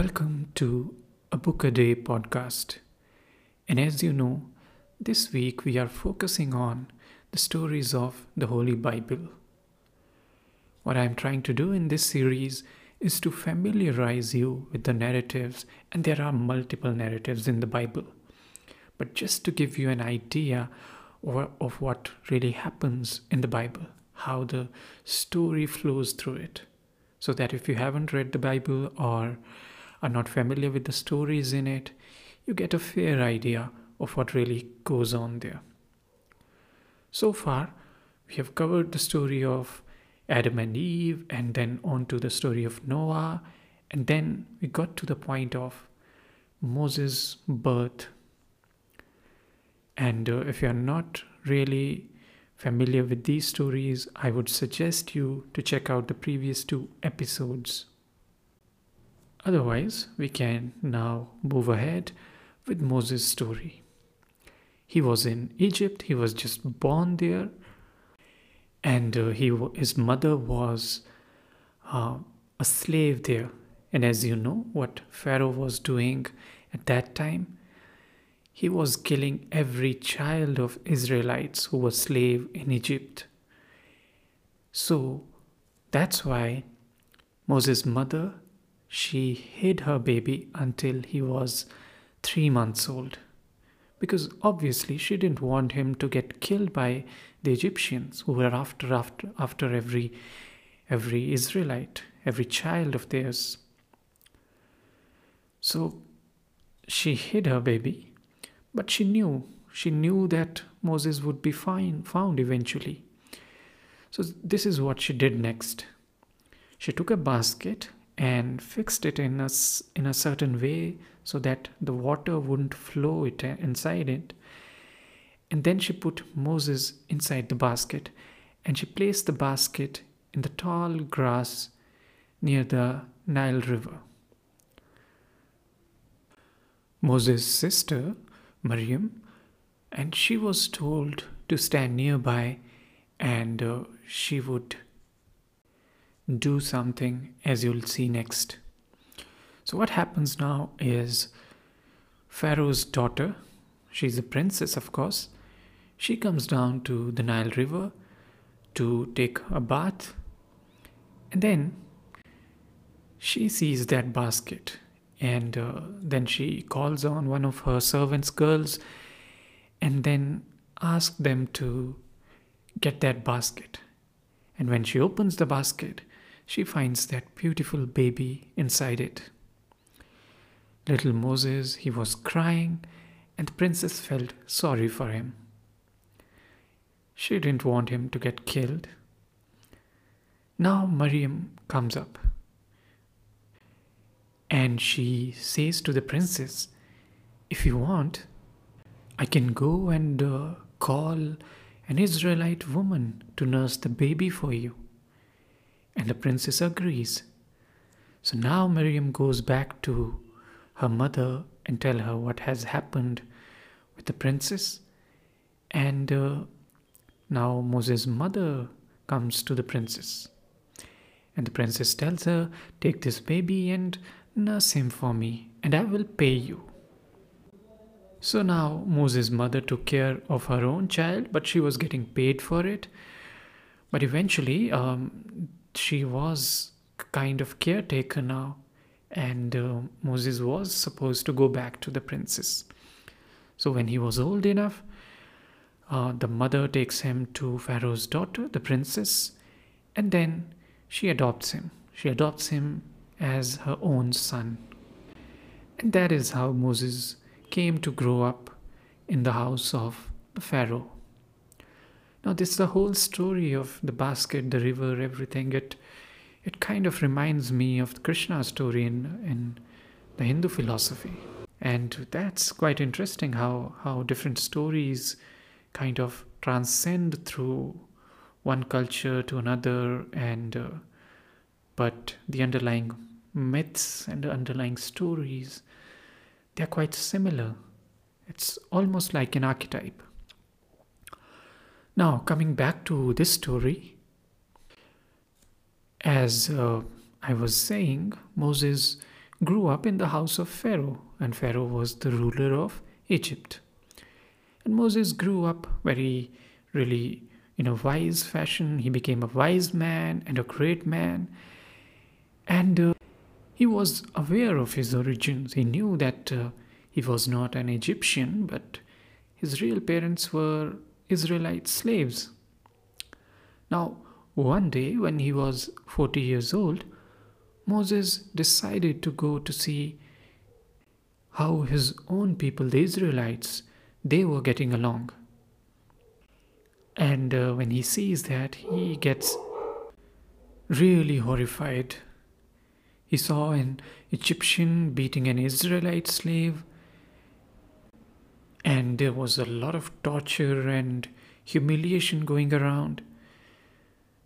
Welcome to a Book a Day podcast. And as you know, this week we are focusing on the stories of the Holy Bible. What I am trying to do in this series is to familiarize you with the narratives, and there are multiple narratives in the Bible. But just to give you an idea of what really happens in the Bible, how the story flows through it so that if you haven't read the Bible or are not familiar with the stories in it, you get a fair idea of what really goes on there. So far, we have covered the story of Adam and Eve, and then on to the story of Noah, and then we got to the point of Moses' birth. And uh, if you are not really familiar with these stories, I would suggest you to check out the previous two episodes. Otherwise, we can now move ahead with Moses' story. He was in Egypt, he was just born there, and uh, he, his mother was uh, a slave there. And as you know, what Pharaoh was doing at that time, he was killing every child of Israelites who was slave in Egypt. So that's why Moses' mother she hid her baby until he was 3 months old because obviously she didn't want him to get killed by the Egyptians who were after after after every every Israelite every child of theirs so she hid her baby but she knew, she knew that Moses would be fine, found eventually. So this is what she did next. She took a basket and fixed it in a, in a certain way so that the water wouldn't flow it uh, inside it. And then she put Moses inside the basket and she placed the basket in the tall grass near the Nile River. Moses' sister Miriam, and she was told to stand nearby and uh, she would do something as you'll see next. So, what happens now is Pharaoh's daughter, she's a princess, of course, she comes down to the Nile River to take a bath, and then she sees that basket and uh, then she calls on one of her servants girls and then asks them to get that basket and when she opens the basket she finds that beautiful baby inside it. Little moses he was crying and the princess felt sorry for him. She didn't want him to get killed. Now Miriam comes up and she says to the princess, If you want, I can go and uh, call an Israelite woman to nurse the baby for you. And the princess agrees. So now Miriam goes back to her mother and tell her what has happened with the princess. And uh, now Moses' mother comes to the princess. And the princess tells her, Take this baby and Nurse him for me, and I will pay you. So now Moses' mother took care of her own child, but she was getting paid for it. But eventually, um, she was kind of caretaker now, and uh, Moses was supposed to go back to the princess. So when he was old enough, uh, the mother takes him to Pharaoh's daughter, the princess, and then she adopts him. She adopts him as her own son. And that is how Moses came to grow up in the house of Pharaoh. Now, this is the whole story of the basket, the river, everything. It, it kind of reminds me of the Krishna story in, in the Hindu philosophy. And that's quite interesting how, how different stories kind of transcend through one culture to another and uh, but the underlying myths and the underlying stories, they're quite similar. It's almost like an archetype. Now, coming back to this story, as uh, I was saying, Moses grew up in the house of Pharaoh, and Pharaoh was the ruler of Egypt. And Moses grew up very, really, in a wise fashion. He became a wise man and a great man. And uh, he was aware of his origins. He knew that uh, he was not an Egyptian, but his real parents were Israelite slaves. Now, one day when he was 40 years old, Moses decided to go to see how his own people, the Israelites, they were getting along. And uh, when he sees that, he gets really horrified. He saw an Egyptian beating an Israelite slave, and there was a lot of torture and humiliation going around.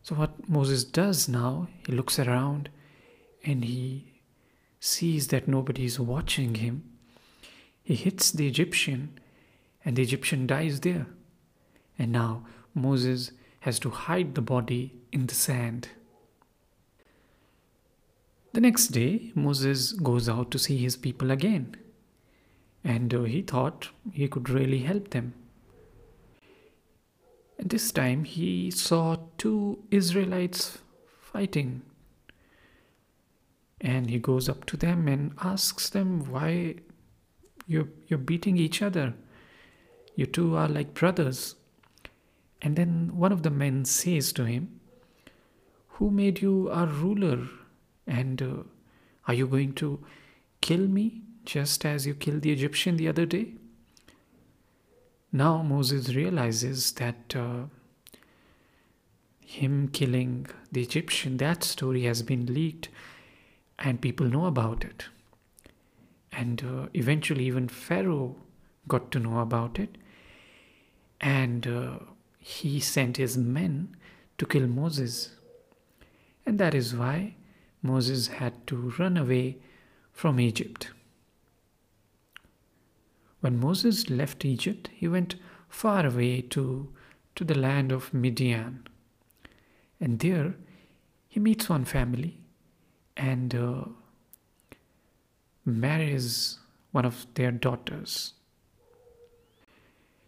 So, what Moses does now, he looks around and he sees that nobody is watching him. He hits the Egyptian, and the Egyptian dies there. And now Moses has to hide the body in the sand. The next day, Moses goes out to see his people again, and uh, he thought he could really help them. This time he saw two Israelites fighting. And he goes up to them and asks them why you're, you're beating each other. You two are like brothers. And then one of the men says to him, Who made you our ruler? And uh, are you going to kill me just as you killed the Egyptian the other day? Now Moses realizes that uh, him killing the Egyptian, that story has been leaked and people know about it. And uh, eventually, even Pharaoh got to know about it. And uh, he sent his men to kill Moses. And that is why Moses had to run away from Egypt. When Moses left Egypt, he went far away to, to the land of Midian. And there he meets one family and uh, marries one of their daughters.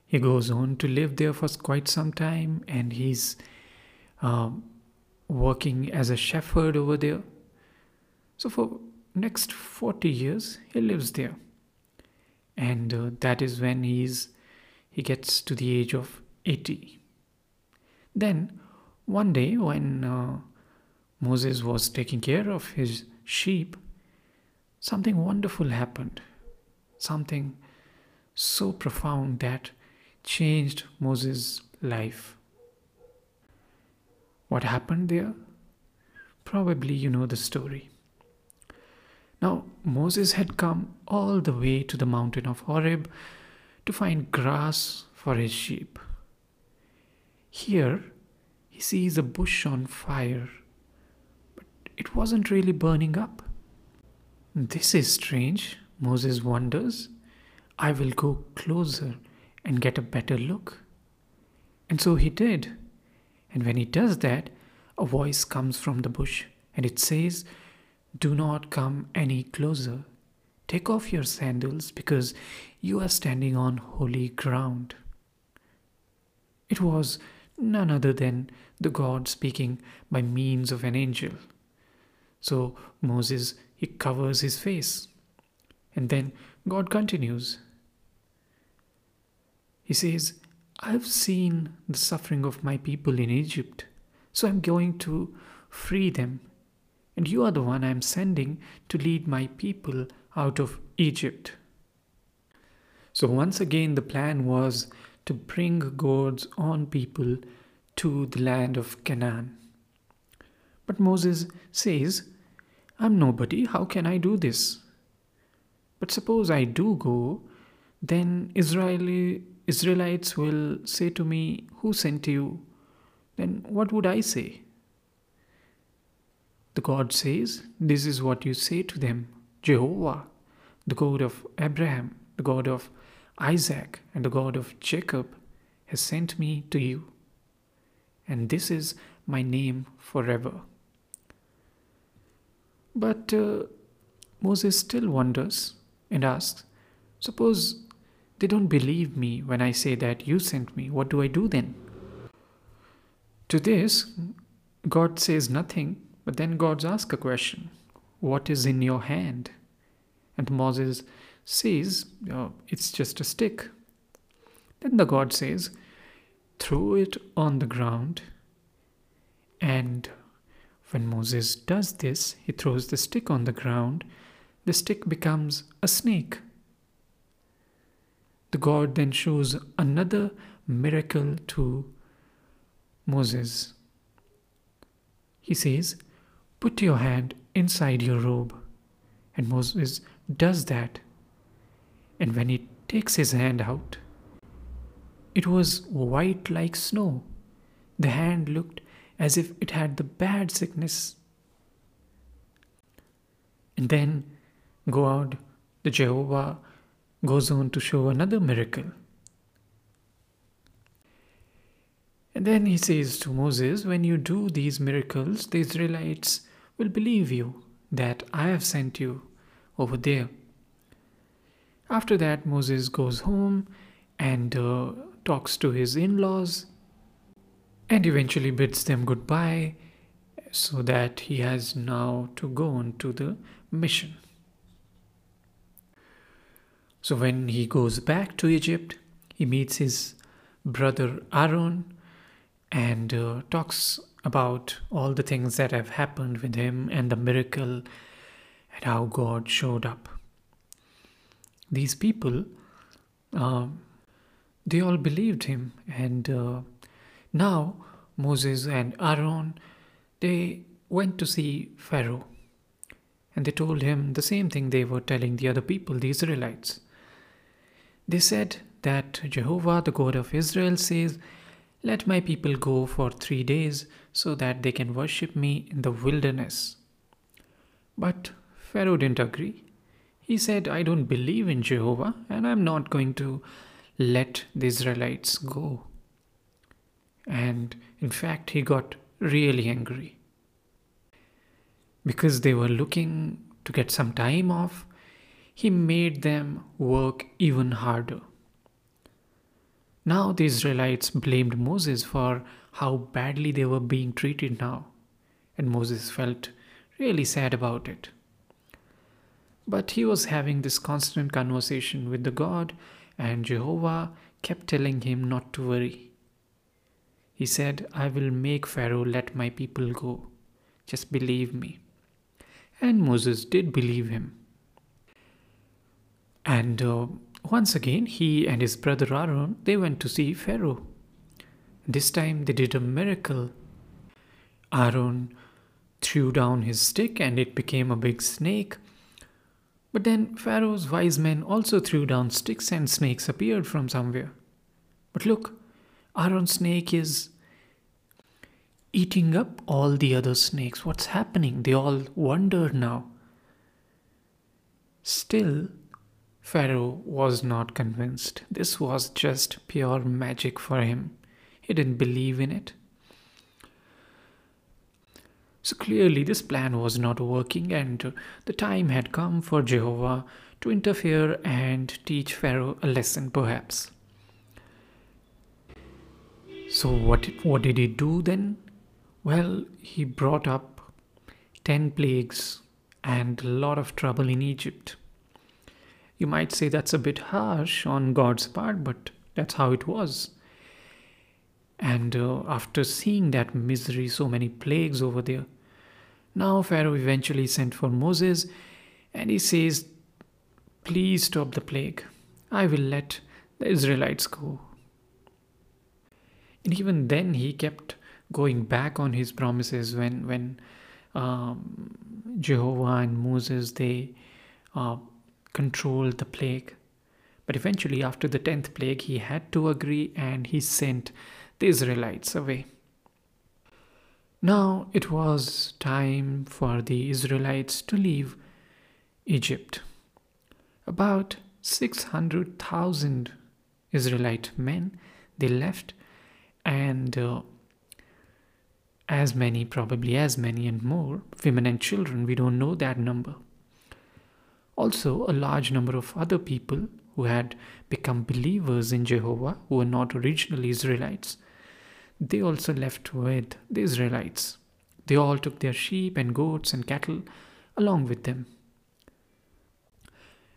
He goes on to live there for quite some time and he's um, working as a shepherd over there. So for next 40 years he lives there. And uh, that is when he's he gets to the age of 80. Then one day when uh, Moses was taking care of his sheep, something wonderful happened. Something so profound that changed Moses' life. What happened there? Probably you know the story. Now, Moses had come all the way to the mountain of Horeb to find grass for his sheep. Here, he sees a bush on fire but it wasn't really burning up. This is strange, Moses wonders. I will go closer and get a better look. And so he did. And when he does that, a voice comes from the bush and it says, Do not come any closer. Take off your sandals because you are standing on holy ground. It was none other than the God speaking by means of an angel. So Moses, he covers his face. And then God continues. He says, I've seen the suffering of my people in Egypt, so I'm going to free them. And you are the one I'm sending to lead my people out of Egypt. So once again, the plan was to bring God's own people to the land of Canaan. But Moses says, I'm nobody, how can I do this? But suppose I do go, then Israeli Israelites will say to me, Who sent you? Then what would I say? The God says, This is what you say to them Jehovah, the God of Abraham, the God of Isaac, and the God of Jacob, has sent me to you. And this is my name forever. But uh, Moses still wonders and asks, Suppose they don't believe me when I say that you sent me. What do I do then? To this, God says nothing, but then God asks a question What is in your hand? And Moses says, oh, It's just a stick. Then the God says, Throw it on the ground. And when Moses does this, he throws the stick on the ground. The stick becomes a snake. The God then shows another miracle to Moses. He says, Put your hand inside your robe. And Moses does that. And when he takes his hand out, it was white like snow. The hand looked as if it had the bad sickness. And then God, the Jehovah, goes on to show another miracle. And then he says to Moses, When you do these miracles, the Israelites will believe you that I have sent you over there. After that, Moses goes home and uh, talks to his in laws and eventually bids them goodbye so that he has now to go on to the mission. So when he goes back to Egypt, he meets his brother Aaron and uh, talks about all the things that have happened with him and the miracle and how God showed up. These people, uh, they all believed him, and uh, now Moses and Aaron, they went to see Pharaoh, and they told him the same thing they were telling the other people, the Israelites. They said that Jehovah, the God of Israel, says, Let my people go for three days so that they can worship me in the wilderness. But Pharaoh didn't agree. He said, I don't believe in Jehovah and I'm not going to let the Israelites go. And in fact, he got really angry. Because they were looking to get some time off, he made them work even harder. Now the Israelites blamed Moses for how badly they were being treated now, and Moses felt really sad about it. But he was having this constant conversation with the God, and Jehovah kept telling him not to worry. He said, I will make Pharaoh let my people go. Just believe me. And Moses did believe him. And uh, once again, he and his brother Aaron, they went to see Pharaoh. This time they did a miracle. Aaron threw down his stick and it became a big snake. But then Pharaoh's wise men also threw down sticks and snakes appeared from somewhere. But look, Aaron's snake is eating up all the other snakes. What's happening? They all wonder now. Still, Pharaoh was not convinced. This was just pure magic for him. He didn't believe in it. So clearly, this plan was not working, and the time had come for Jehovah to interfere and teach Pharaoh a lesson, perhaps. So, what, what did he do then? Well, he brought up 10 plagues and a lot of trouble in Egypt. You might say that's a bit harsh on God's part, but that's how it was. And uh, after seeing that misery, so many plagues over there, now Pharaoh eventually sent for Moses and he says, Please stop the plague. I will let the Israelites go. And even then, he kept going back on his promises when, when um, Jehovah and Moses they uh, controlled the plague. But eventually, after the tenth plague, he had to agree and he sent the Israelites away. Now it was time for the Israelites to leave Egypt. About 600,000 Israelite men they left, and uh, as many, probably as many and more, women and children. We don't know that number. Also, a large number of other people who had become believers in Jehovah, who were not originally Israelites, they also left with the Israelites. They all took their sheep and goats and cattle along with them.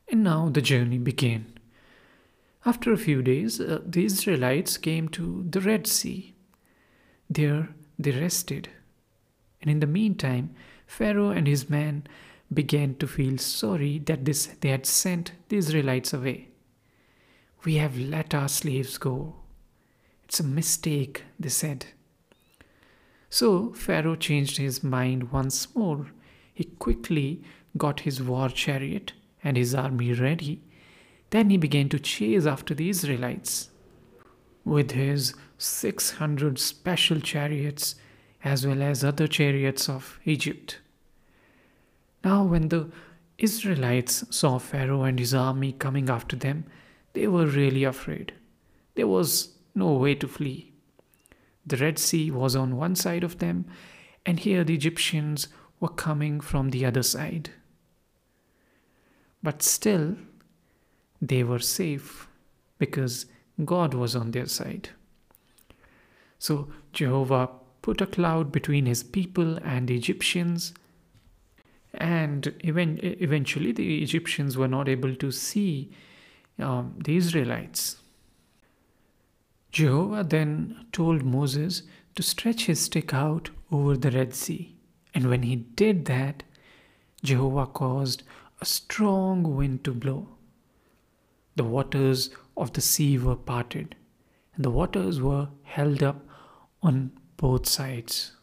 And now the journey began. After a few days, uh, the Israelites came to the Red Sea. There they rested. And in the meantime, Pharaoh and his men began to feel sorry that this, they had sent the Israelites away. We have let our slaves go. It's a mistake, they said. So Pharaoh changed his mind once more. He quickly got his war chariot and his army ready. Then he began to chase after the Israelites. With his 600 special chariots, as well as other chariots of Egypt. Now, when the Israelites saw Pharaoh and his army coming after them, they were really afraid. There was no way to flee. The Red Sea was on one side of them, and here the Egyptians were coming from the other side. But still, they were safe because God was on their side. So Jehovah put a cloud between his people and the Egyptians, and even, eventually the Egyptians were not able to see um, the Israelites. Jehovah then told Moses to stretch his stick out over the Red Sea. And when he did that, Jehovah caused a strong wind to blow. The waters of the sea were parted, and the waters were held up on both sides.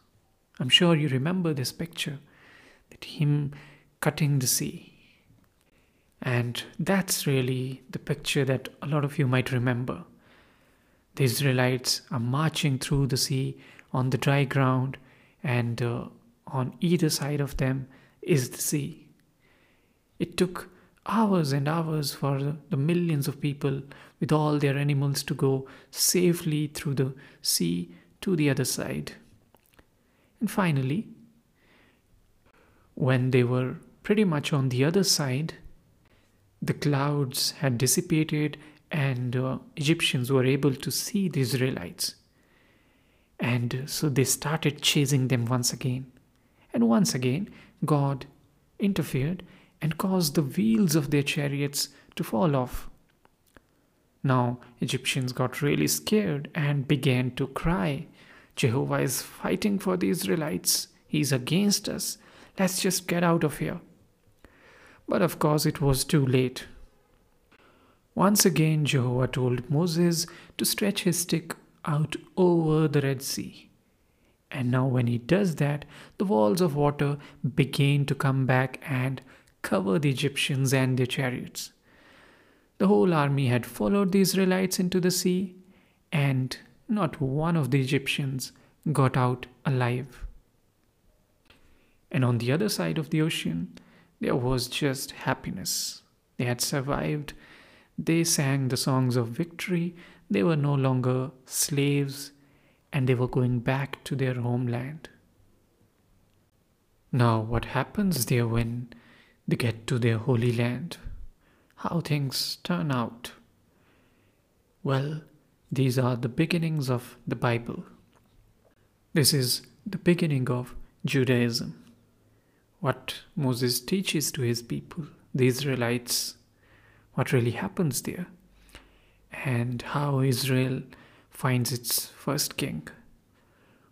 I'm sure you remember this picture that him cutting the sea. And that's really the picture that a lot of you might remember. The Israelites are marching through the sea on the dry ground, and uh, on either side of them is the sea. It took hours and hours for the, the millions of people with all their animals to go safely through the sea to the other side. And finally, when they were pretty much on the other side, the clouds had dissipated and uh, Egyptians were able to see the Israelites. And so they started chasing them once again. And once again, God interfered and caused the wheels of their chariots to fall off. Now, Egyptians got really scared and began to cry Jehovah is fighting for the Israelites. He's against us. Let's just get out of here. But of course, it was too late. Once again, Jehovah told Moses to stretch his stick out over the Red Sea. And now, when he does that, the walls of water begin to come back and cover the Egyptians and their chariots. The whole army had followed the Israelites into the sea, and not one of the Egyptians got out alive. And on the other side of the ocean, there was just happiness. They had survived they sang the songs of victory. They were no longer slaves and they were going back to their homeland. Now, what happens there when they get to their holy land? How things turn out? Well, these are the beginnings of the Bible. This is the beginning of Judaism. What Moses teaches to his people, the Israelites, what really happens there and how Israel finds its first king.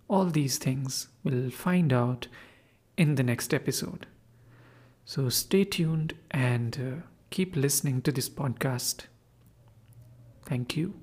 All these things we'll find out in the next episode. So stay tuned and uh, keep listening to this podcast. Thank you.